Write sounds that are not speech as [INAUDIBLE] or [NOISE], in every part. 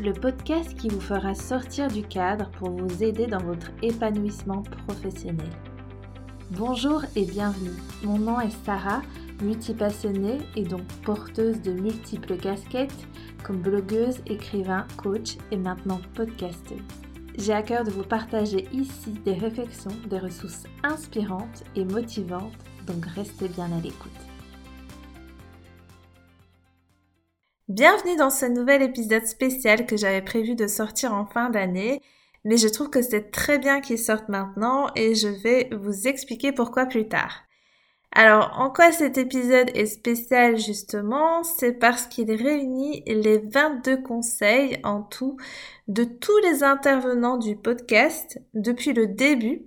le podcast qui vous fera sortir du cadre pour vous aider dans votre épanouissement professionnel. Bonjour et bienvenue. Mon nom est Sarah, multipassionnée et donc porteuse de multiples casquettes comme blogueuse, écrivain, coach et maintenant podcasteuse. J'ai à cœur de vous partager ici des réflexions, des ressources inspirantes et motivantes, donc restez bien à l'écoute. Bienvenue dans ce nouvel épisode spécial que j'avais prévu de sortir en fin d'année, mais je trouve que c'est très bien qu'il sorte maintenant et je vais vous expliquer pourquoi plus tard. Alors, en quoi cet épisode est spécial justement? C'est parce qu'il réunit les 22 conseils en tout de tous les intervenants du podcast depuis le début.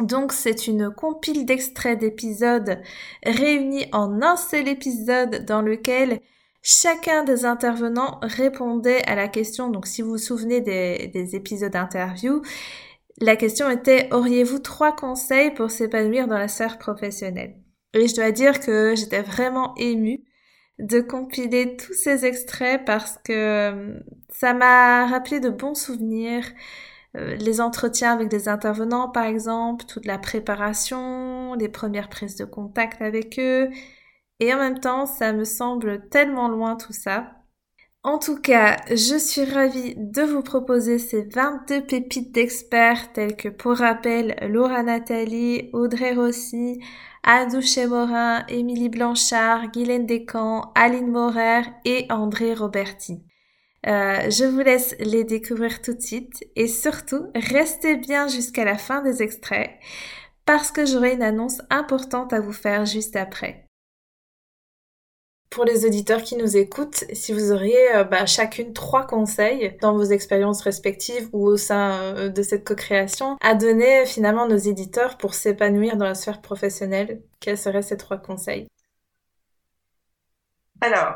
Donc, c'est une compile d'extraits d'épisodes réunis en un seul épisode dans lequel Chacun des intervenants répondait à la question, donc si vous vous souvenez des, des épisodes d'interview, la question était auriez-vous trois conseils pour s'épanouir dans la sphère professionnelle? Et je dois dire que j'étais vraiment émue de compiler tous ces extraits parce que euh, ça m'a rappelé de bons souvenirs, euh, les entretiens avec des intervenants par exemple, toute la préparation, les premières prises de contact avec eux, et en même temps, ça me semble tellement loin tout ça. En tout cas, je suis ravie de vous proposer ces 22 pépites d'experts tels que pour rappel Laura Nathalie, Audrey Rossi, Adouche Morin, Émilie Blanchard, Guylaine Descamps, Aline Morer et André Roberti. Euh, je vous laisse les découvrir tout de suite et surtout restez bien jusqu'à la fin des extraits parce que j'aurai une annonce importante à vous faire juste après pour les auditeurs qui nous écoutent, si vous auriez euh, bah, chacune trois conseils dans vos expériences respectives ou au sein euh, de cette co-création à donner finalement nos éditeurs pour s'épanouir dans la sphère professionnelle, quels seraient ces trois conseils? Alors,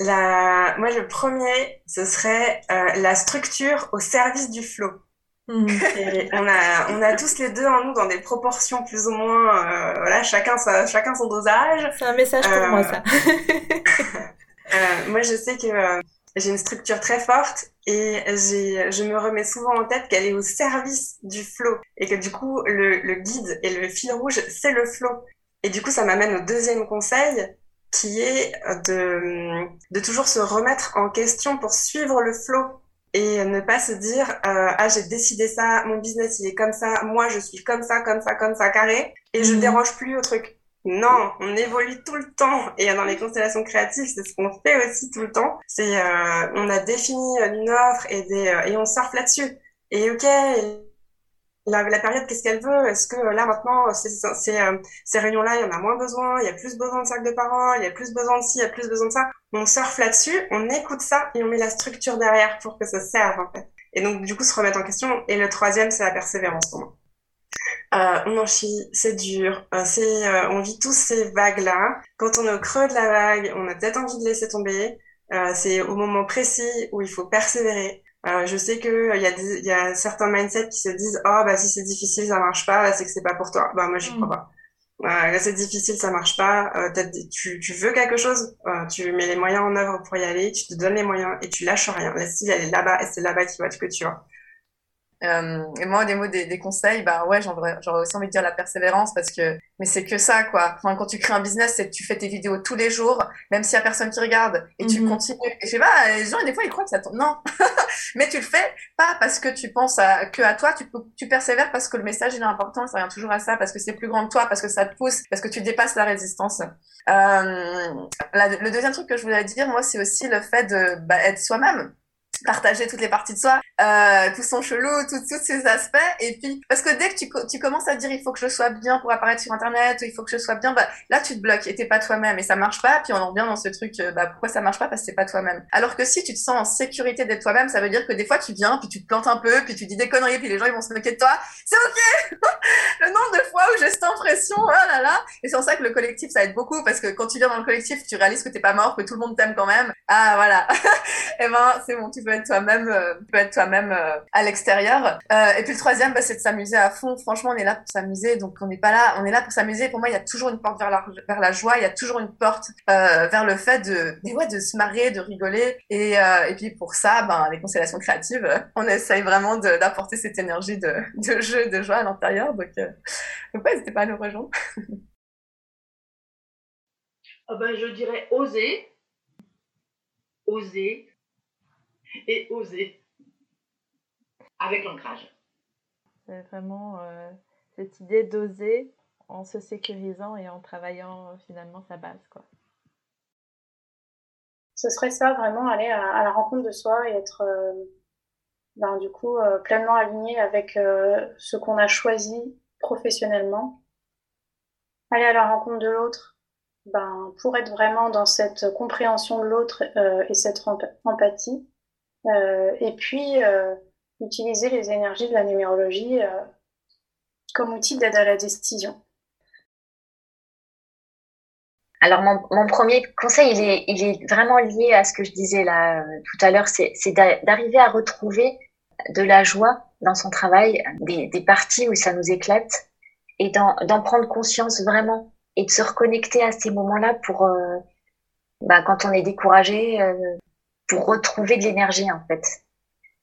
moi le premier, ce serait euh, la structure au service du flow. [LAUGHS] Mmh. on a, on a tous les deux en nous dans des proportions plus ou moins, euh, voilà, chacun sa, chacun son dosage. C'est un message pour moi ça. [LAUGHS] euh, moi je sais que euh, j'ai une structure très forte et j'ai, je me remets souvent en tête qu'elle est au service du flow et que du coup le, le guide et le fil rouge c'est le flow. Et du coup ça m'amène au deuxième conseil qui est de, de toujours se remettre en question pour suivre le flow et ne pas se dire euh, ah j'ai décidé ça mon business il est comme ça moi je suis comme ça comme ça comme ça carré et je mhm. dérange plus au truc non on évolue tout le temps. Et dans les constellations créatives c'est ce qu'on fait aussi tout le temps. C'est euh, on a défini une offre et des euh, et on surfe là-dessus. Et ok la, période, qu'est-ce qu'elle veut? Est-ce que là maintenant, euh, ces réunions-là, il y en a moins besoin, il y a plus besoin de sacs de parole, il y a plus besoin de ci, il y a plus besoin de ça. On surfe là-dessus, on écoute ça et on met la structure derrière pour que ça serve en fait. Et donc du coup se remettre en question. Et le troisième, c'est la persévérance pour moi. Euh, on en chie, c'est dur, euh, c'est, euh, on vit tous ces vagues-là. Quand on est au creux de la vague, on a peut-être envie de laisser tomber. Euh, c'est au moment précis où il faut persévérer. Euh, je sais que il y, a il y a certains mindsets qui se disent oh bah si c'est difficile ça marche pas c'est que c'est pas pour toi. Bah moi j'y crois mm. pas. Euh, c'est difficile ça marche pas. Euh, tu, tu veux quelque chose euh, tu mets les moyens en œuvre pour y aller tu te donnes les moyens et tu lâches rien. La cible elle est là-bas et c'est là-bas qu'il va que tu vois euh, et moi, des mots, des, des conseils, bah ouais, j'aurais aussi envie de dire la persévérance parce que, mais c'est que ça, quoi. Enfin, quand tu crées un business, c'est que tu fais tes vidéos tous les jours, même s'il y a personne qui regarde, et tu mhm. continues. Et je sais pas, les gens, des fois, ils croient que ça tombe. Non. [LAUGHS] mais tu le fais pas parce que tu penses à, que à toi, tu, tu persévères parce que le message, il est important, ça revient toujours à ça, parce que c'est plus grand que toi, parce que ça te pousse, parce que tu dépasses la résistance. Euh, le deuxième truc que je voulais dire, moi, c'est aussi le fait de, bah, être soi-même partager toutes les parties de soi, euh, tout son chelou, tous ces aspects. Et puis, parce que dès que tu, tu commences à dire il faut que je sois bien pour apparaître sur Internet, ou il faut que je sois bien, bah, là, tu te bloques et t'es pas toi-même et ça marche pas. Puis on en revient dans ce truc, euh, bah, pourquoi ça marche pas? Parce que c'est pas toi-même. Alors que si tu te sens en sécurité d'être toi-même, ça veut dire que des fois tu viens, puis tu te plantes un peu, puis tu dis des conneries, puis les gens ils vont se moquer de toi. C'est ok! [LAUGHS] Le nombre de fois où j'ai cette impression pression, oh là là. Et c'est pour ça que le collectif, ça aide beaucoup parce que quand tu viens dans le collectif, tu réalises que t'es pas mort, que tout le monde t'aime quand même. Ah, voilà. et [LAUGHS] eh ben, c'est bon, tu peux être toi-même, euh, être toi-même euh, à l'extérieur. Euh, et puis le troisième, bah, c'est de s'amuser à fond. Franchement, on est là pour s'amuser, donc on n'est pas là, on est là pour s'amuser. Pour moi, il y a toujours une porte vers la, joie, il y a toujours une porte vers le fait de, ouais, de se marrer, de rigoler. Et, et puis pour ça, ben, les constellations créatives, [LAUGHS] on essaye vraiment d'apporter cette énergie de, de jeu, de joie à l'intérieur. Donc, donc ouais, n'hésitez pas à nous rejoindre. [LAUGHS] Ah ben, je dirais oser, oser [LAUGHS] et oser avec l'ancrage. C'est vraiment euh, cette idée d'oser en se sécurisant et en travaillant euh, finalement sa base. Quoi. Ce serait ça, vraiment aller à, la rencontre de soi et être euh, ben, du coup pleinement aligné avec ce qu'on a choisi professionnellement. Aller à la rencontre de l'autre ben, pour être vraiment dans cette compréhension de l'autre euh, et cette empathie. Euh, et puis, euh, utiliser les énergies de la numérologie comme outil d'aide à la décision. Alors mon, mon, premier conseil, il est, il est, vraiment lié à ce que je disais là tout à l'heure, c'est d'arriver à retrouver de la joie dans son travail, des, des parties où ça nous éclate, et d'en prendre conscience vraiment et de se reconnecter à ces moments-là pour, euh, bah, quand on est découragé, euh, pour retrouver de l'énergie en fait.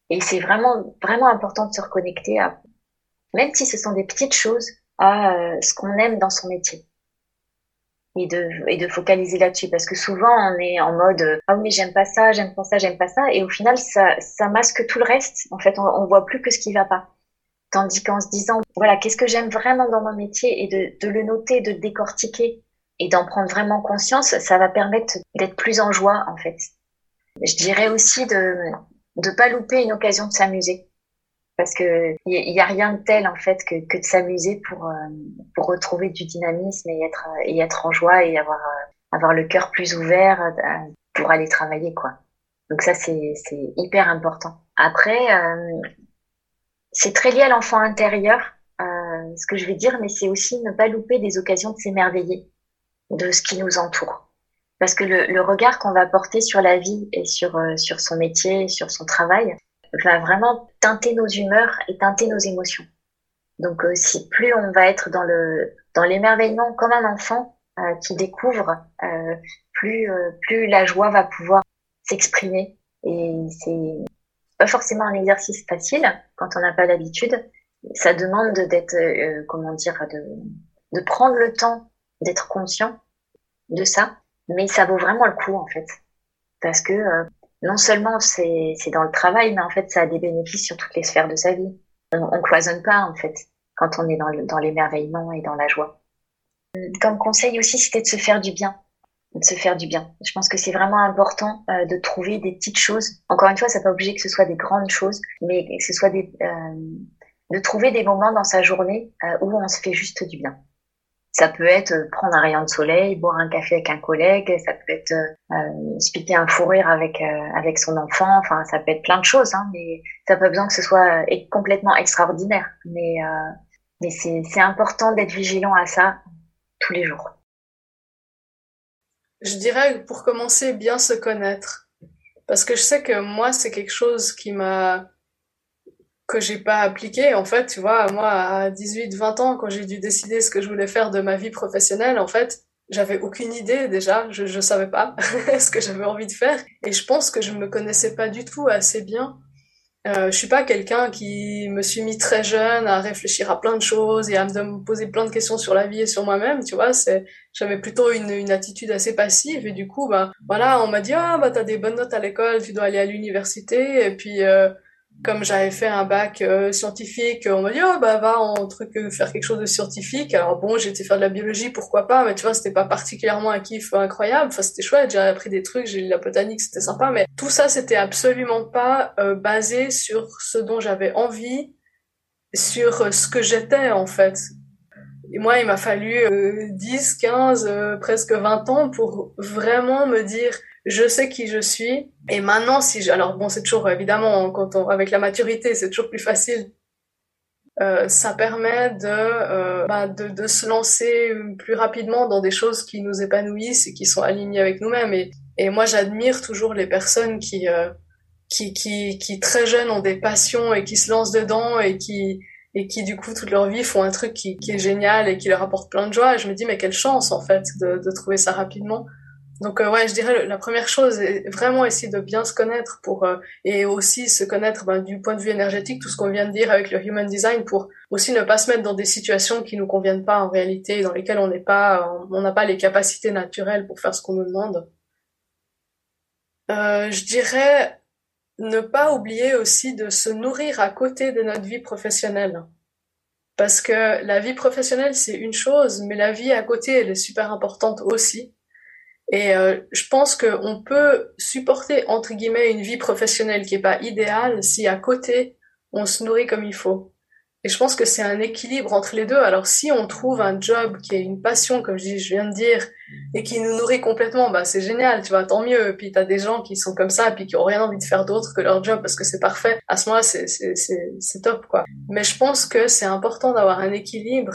Et c'est vraiment vraiment important de se reconnecter à, même si ce sont des petites choses, à euh, ce qu'on aime dans son métier. Et de, et de focaliser là-dessus parce que souvent on est en mode ah oui j'aime pas ça j'aime pas ça j'aime pas ça et au final ça, ça masque tout le reste en fait on, on voit plus que ce qui va pas Tandis qu'en se disant, voilà, qu'est-ce que j'aime vraiment dans mon métier et de, de le noter, de décortiquer et d'en prendre vraiment conscience, ça va permettre d'être plus en joie, en fait. Je dirais aussi de ne pas louper une occasion de s'amuser. Parce que il y, a rien de tel, en fait, que, que de s'amuser pour, euh, pour retrouver du dynamisme et être, et être en joie et avoir, euh, avoir le cœur plus ouvert euh, pour aller travailler, quoi. Donc ça, c'est hyper important. Après, c'est très lié à l'enfant intérieur, euh, ce que je vais dire, mais c'est aussi ne pas louper des occasions de s'émerveiller de ce qui nous entoure. Parce que le, regard qu'on va porter sur la vie et sur, euh, sur son métier, sur son travail, va vraiment teinter nos humeurs et teinter nos émotions. Donc euh, si plus on va être dans le dans l'émerveillement comme un enfant qui découvre, plus plus la joie va pouvoir s'exprimer. Et c'est pas forcément un exercice facile quand on n'a pas l'habitude. Ça demande d'être, euh, comment dire, de, de prendre le temps d'être conscient de ça, mais ça vaut vraiment le coup en fait, parce que euh, non seulement c'est dans le travail, mais en fait ça a des bénéfices sur toutes les sphères de sa vie. On, on cloisonne pas en fait quand on est dans dans l'émerveillement et dans la joie. Comme conseil aussi, c'était de se faire du bien de se faire du bien. Je pense que c'est vraiment important euh, de trouver des petites choses. Encore une fois, ça n'est pas obligé que ce soit des grandes choses, mais que ce soit des, euh, de trouver des moments dans sa journée où on se fait juste du bien. Ça peut être prendre un rayon de soleil, boire un café avec un collègue, ça peut être euh, se piquer un fou avec avec son enfant. Enfin, ça peut être plein de choses, hein, mais ça n'a pas besoin que ce soit complètement extraordinaire. Mais mais c'est important d'être vigilant à ça tous les jours. Je dirais pour commencer, bien se connaître. Parce que je sais que moi, c'est quelque chose qui m'a que j'ai pas appliqué. En fait tu vois moi à 18 20 ans quand j'ai dû décider ce que je voulais faire de ma vie professionnelle en fait j'avais aucune idée déjà. Je je savais pas [LAUGHS] ce que j'avais envie de faire. Et je pense que je me connaissais pas du tout assez bien. Euh, je suis pas quelqu'un qui me suis mis très jeune à réfléchir à plein de choses et à me poser plein de questions sur la vie et sur moi-même, tu vois. C'est, j'avais plutôt une, une attitude assez passive et du coup, bah, voilà, on m'a dit, ah, bah, t'as des bonnes notes à l'école, tu dois aller à l'université. Et puis, euh, comme j'avais fait un bac euh, scientifique, on m'a dit oh bah va en truc euh, faire quelque chose de scientifique. Alors bon, j'étais faire de la biologie, pourquoi pas, mais tu vois, c'était pas particulièrement un kiff incroyable. Enfin, c'était chouette, j'ai appris des trucs, j'ai lu la botanique, c'était sympa, mais tout ça c'était absolument pas euh, basé sur ce dont j'avais envie, sur ce que j'étais en fait. Et moi, il m'a fallu 10, 15, presque 20 ans pour vraiment me dire je sais qui je suis. Et maintenant, si je... alors bon, c'est toujours évidemment quand on... avec la maturité, c'est toujours plus facile euh, ça permet de, euh, bah, de, de se lancer plus rapidement dans des choses qui nous épanouissent et qui sont alignées avec nous-mêmes. Et, et moi, j'admire toujours les personnes qui, euh, qui, qui, qui très jeunes ont des passions et qui se lancent dedans et qui et qui du coup toute leur vie font un truc qui, qui est génial et qui leur apporte plein de joie. Et je me dis mais quelle chance en fait de, de trouver ça rapidement. Donc euh, ouais, je dirais la première chose est vraiment essayer de bien se connaître pour euh, et aussi se connaître ben, du point de vue énergétique, tout ce qu'on vient de dire avec le human design pour aussi ne pas se mettre dans des situations qui nous conviennent pas en réalité, dans lesquelles on n'est pas, on n'a pas les capacités naturelles pour faire ce qu'on nous demande. Euh, je dirais ne pas oublier aussi de se nourrir à côté de notre vie professionnelle. Parce que la vie professionnelle, c'est une chose, mais la vie à côté, elle est super importante aussi. Et euh, je pense qu'on peut supporter, entre guillemets, une vie professionnelle qui est pas idéale si à côté, on se nourrit comme il faut. Et je pense que c'est un équilibre entre les deux. Alors si on trouve un job qui est une passion, comme je, je viens de dire, et qui nous nourrit complètement, bah c'est génial, tu vois, tant mieux. Puis t'as des gens qui sont comme ça, puis qui ont rien envie de faire d'autre que leur job parce que c'est parfait. À ce moment-là, c'est top quoi. Mais je pense que c'est important d'avoir un équilibre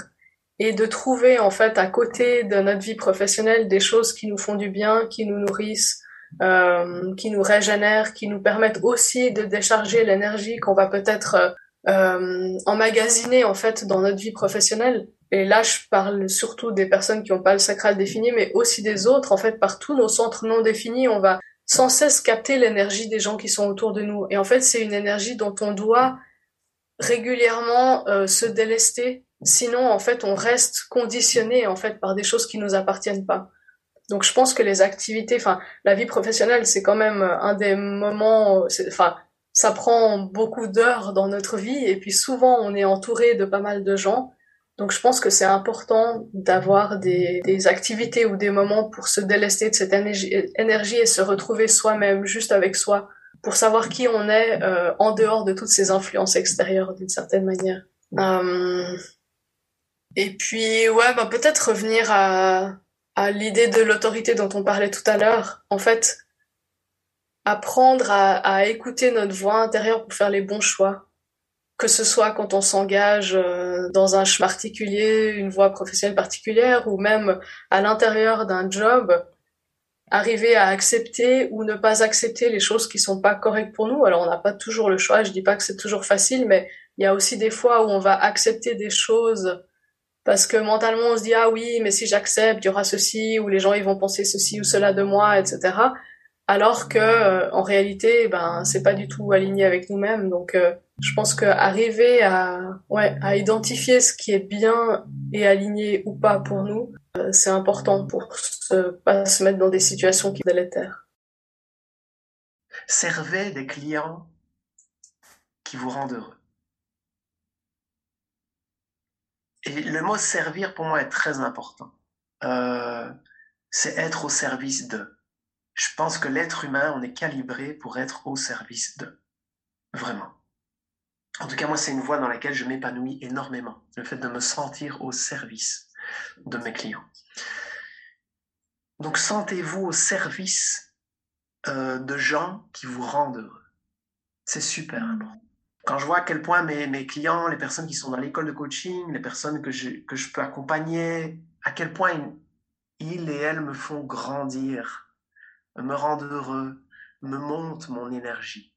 et de trouver en fait à côté de notre vie professionnelle des choses qui nous font du bien, qui nous nourrissent, euh, qui nous régénèrent, qui nous permettent aussi de décharger l'énergie qu'on va peut-être euh, emmagasiner en fait dans notre vie professionnelle. Et là, je parle surtout des personnes qui n'ont pas le sacral défini, mais aussi des autres. En fait, par tous nos centres non définis, on va sans cesse capter l'énergie des gens qui sont autour de nous. Et en fait, c'est une énergie dont on doit régulièrement euh, se délester Sinon, en fait, on reste conditionné en fait par des choses qui nous appartiennent pas. Donc, je pense que les activités, enfin, la vie professionnelle, c'est quand même un des moments, enfin, ça prend beaucoup d'heures dans notre vie et puis souvent on est entouré de pas mal de gens. Donc, je pense que c'est important d'avoir des, activités ou des moments pour se délester de cette énergie, énergie et se retrouver soi-même, juste avec soi, pour savoir qui on est euh, en dehors de toutes ces influences extérieures d'une certaine manière. Euh, et puis, ouais, bah, peut-être revenir à, à l'idée de l'autorité dont on parlait tout à l'heure. En fait, apprendre à, à, écouter notre voix intérieure pour faire les bons choix. Que ce soit quand on s'engage euh, dans un chemin particulier, une voie professionnelle particulière, ou même à l'intérieur d'un job, arriver à accepter ou ne pas accepter les choses qui sont pas correctes pour nous. Alors on n'a pas toujours le choix, je dis pas que c'est toujours facile, mais il y a aussi des fois où on va accepter des choses parce que mentalement on se dit ah oui mais si j'accepte il y aura ceci ou les gens ils vont penser ceci ou cela de moi etc alors que euh, en réalité ben c'est pas du tout aligné avec nous-mêmes. Donc euh, je pense que arriver à ouais à identifier ce qui est bien et aligné ou pas pour nous euh, c'est important pour se, pas se mettre dans des situations qui délétères servez des clients qui vous rendent heureux Et le mot servir pour moi est très important. Euh, c'est être au service de. Je pense que l'être humain, on est calibré pour être au service de. Vraiment. En tout cas, moi, c'est une voie dans laquelle je m'épanouis énormément. Le fait de me sentir au service de mes clients. Donc, sentez-vous au service euh, de gens qui vous rendent heureux. C'est super important quand je vois à quel point mes, clients, les personnes qui sont dans l'école de coaching, les personnes que je, que je peux accompagner, à quel point ils, et elles me font grandir, me rendent heureux, me montent mon énergie.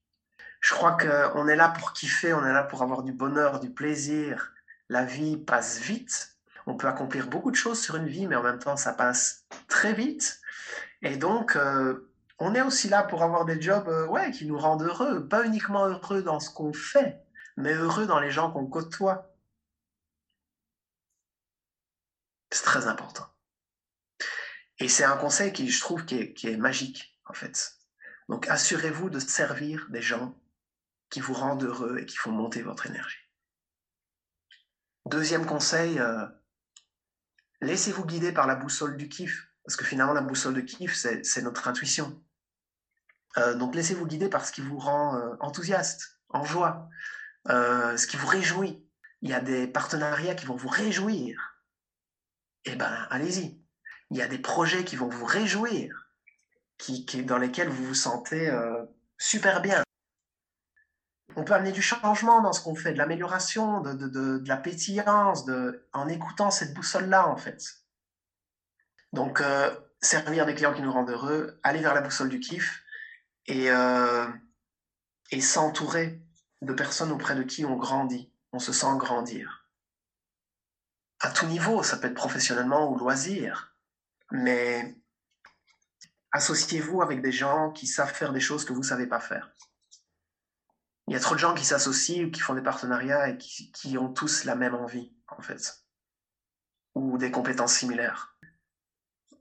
Je crois qu'on est là pour kiffer, on est là pour avoir du bonheur, du plaisir. La vie passe vite. On peut accomplir beaucoup de choses sur une vie, mais en même temps, ça passe très vite. Et donc, euh, on est aussi là pour avoir des jobs euh, ouais, qui nous rendent heureux, pas uniquement heureux dans ce qu'on fait, mais heureux dans les gens qu'on côtoie. C'est très important. Et c'est un conseil qui, je trouve, est, magique, en fait. Donc, assurez-vous de servir des gens qui vous rendent heureux et qui font monter votre énergie. Deuxième conseil, euh, laissez-vous guider par la boussole du kiff, parce que finalement, la boussole de kiff, c'est notre intuition. Euh, donc laissez-vous guider par ce qui vous rend euh, enthousiaste, en joie, euh, ce qui vous réjouit. Il y a des partenariats qui vont vous réjouir. Eh ben, allez-y. Il y a des projets qui vont vous réjouir, qui, dans lesquels vous vous sentez super bien. On peut amener du changement dans ce qu'on fait, de l'amélioration, de, de, la pétillance, en écoutant cette boussole-là, en fait. Donc, servir des clients qui nous rendent heureux, aller vers la boussole du kiff et, euh, et s'entourer de personnes auprès de qui on grandit, on se sent grandir. À tout niveau, ça peut être professionnellement ou loisir, mais associez-vous avec des gens qui savent faire des choses que vous ne savez pas faire. Il y a trop de gens qui s'associent ou qui font des partenariats et qui ont tous la même envie, en fait, ou des compétences similaires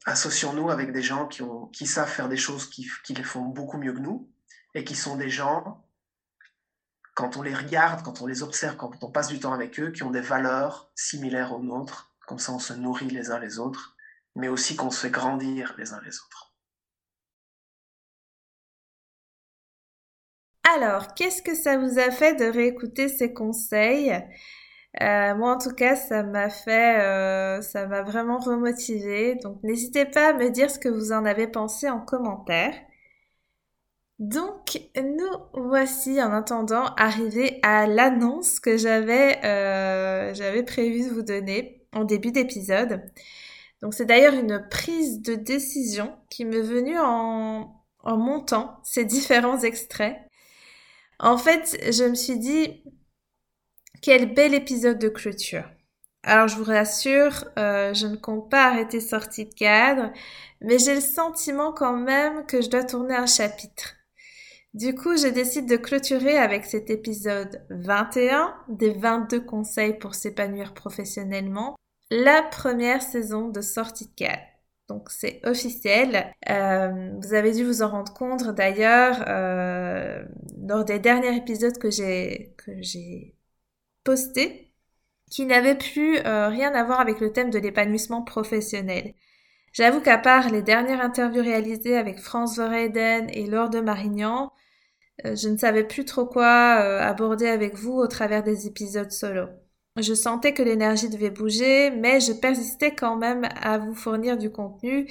associons-nous avec des gens qui, savent faire des choses qui, qui, les font beaucoup mieux que nous et qui sont des gens, quand on les regarde, quand on les observe, quand on passe du temps avec eux, qui ont des valeurs similaires aux nôtres. Comme ça, on se nourrit les uns les autres, mais aussi qu'on se fait grandir les uns les autres. Alors, qu'est-ce que ça vous a fait de réécouter ces conseils? Euh, moi, en tout cas, ça m'a fait, euh, ça m'a vraiment remotivé. Donc, n'hésitez pas à me dire ce que vous en avez pensé en commentaire. Donc, nous voici en attendant arrivés à l'annonce que j'avais, euh, j'avais prévu de vous donner en début d'épisode. Donc, c'est d'ailleurs une prise de décision qui m'est venue en, en montant ces différents extraits. En fait, je me suis dit, quel bel épisode de clôture. Alors je vous rassure, euh, je ne compte pas arrêter sortie de cadre, mais j'ai le sentiment quand même que je dois tourner un chapitre. Du coup, je décide de clôturer avec cet épisode 21 des 22 conseils pour s'épanouir professionnellement, la première saison de sortie de cadre. Donc c'est officiel. Euh, vous avez dû vous en rendre compte d'ailleurs euh, lors des derniers épisodes que j'ai que j'ai posté qui n'avait plus euh, rien à voir avec le thème de l'épanouissement professionnel. J'avoue qu'à part les dernières interviews réalisées avec France Verheiden et Laure de Marignan, euh, je ne savais plus trop quoi euh, aborder avec vous au travers des épisodes solo. Je sentais que l'énergie devait bouger, mais je persistais quand même à vous fournir du contenu.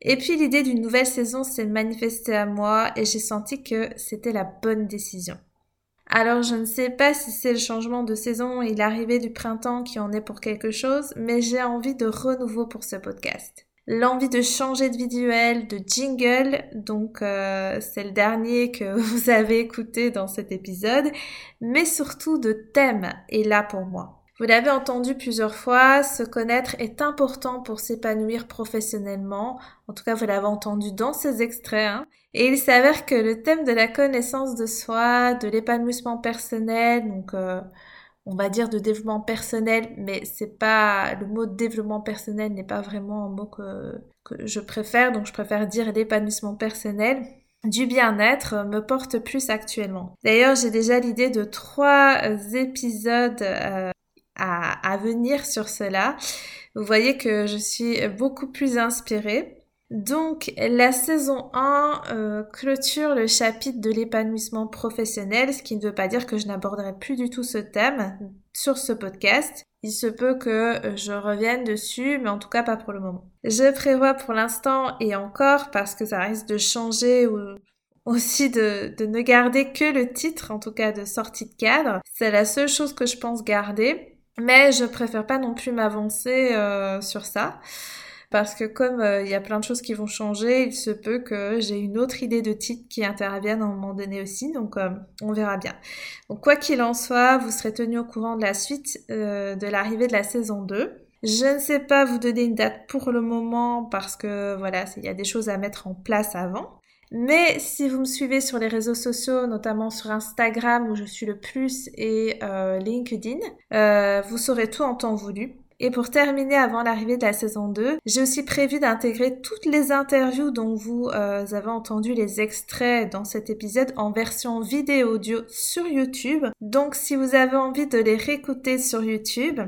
Et puis l'idée d'une nouvelle saison s'est manifestée à moi et j'ai senti que c'était la bonne décision. Alors je ne sais pas si c'est le changement de saison et l'arrivée du printemps qui en est pour quelque chose, mais j'ai envie de renouveau pour ce podcast. L'envie de changer de visuel, de jingle, donc euh, c'est le dernier que [LAUGHS] vous avez écouté dans cet épisode, mais surtout de thème est là pour moi. Vous l'avez entendu plusieurs fois, se connaître est important pour s'épanouir professionnellement. En tout cas, vous l'avez entendu dans ces extraits. Hein. Et il s'avère que le thème de la connaissance de soi, de l'épanouissement personnel, donc euh, on va dire de développement personnel, mais c'est pas le mot développement personnel n'est pas vraiment un mot que, que je préfère, donc je préfère dire l'épanouissement personnel du bien-être me porte plus actuellement. D'ailleurs, j'ai déjà l'idée de trois épisodes euh, à, à venir sur cela. Vous voyez que je suis beaucoup plus inspirée. Donc, la saison 1 euh, clôture le chapitre de l'épanouissement professionnel, ce qui ne veut pas dire que je n'aborderai plus du tout ce thème sur ce podcast. Il se peut que je revienne dessus, mais en tout cas pas pour le moment. Je prévois pour l'instant, et encore parce que ça risque de changer ou aussi de, de ne garder que le titre, en tout cas de sortie de cadre. C'est la seule chose que je pense garder. Mais je préfère pas non plus m'avancer euh, sur ça. Parce que comme euh, il y a plein de choses qui vont changer, il se peut que j'ai une autre idée de titre qui intervienne à un moment donné aussi. Donc euh, on verra bien. Donc quoi qu'il en soit, vous serez tenu au courant de la suite de l'arrivée de la saison 2. Je ne sais pas vous donner une date pour le moment parce que voilà, il y a des choses à mettre en place avant. Mais si vous me suivez sur les réseaux sociaux, notamment sur Instagram où je suis le plus et euh, LinkedIn, euh, vous saurez tout en temps voulu. Et pour terminer avant l'arrivée de la saison 2, j'ai aussi prévu d'intégrer toutes les interviews dont vous euh, avez entendu les extraits dans cet épisode en version vidéo audio sur YouTube. Donc si vous avez envie de les réécouter sur YouTube,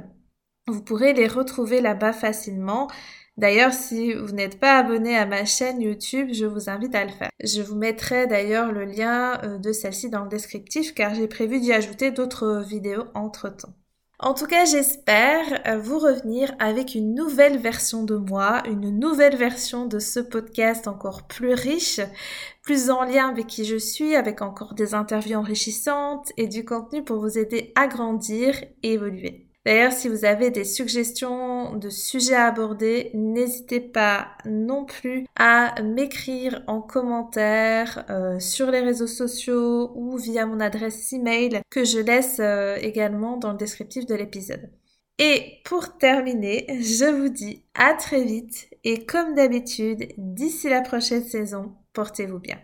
vous pourrez les retrouver là-bas facilement. D'ailleurs, si vous n'êtes pas abonné à ma chaîne YouTube, je vous invite à le faire. Je vous mettrai d'ailleurs le lien euh, de celle-ci dans le descriptif car j'ai prévu d'y ajouter d'autres vidéos entre-temps. En tout cas, j'espère euh, vous revenir avec une nouvelle version de moi, une nouvelle version de ce podcast encore plus riche, plus en lien avec qui je suis, avec encore des interviews enrichissantes et du contenu pour vous aider à grandir et évoluer. D'ailleurs, si vous avez des suggestions de sujets à aborder, n'hésitez pas non plus à m'écrire en commentaire euh, sur les réseaux sociaux ou via mon adresse email que je laisse euh, également dans le descriptif de l'épisode. Et pour terminer, je vous dis à très vite et comme d'habitude, d'ici la prochaine saison, portez-vous bien.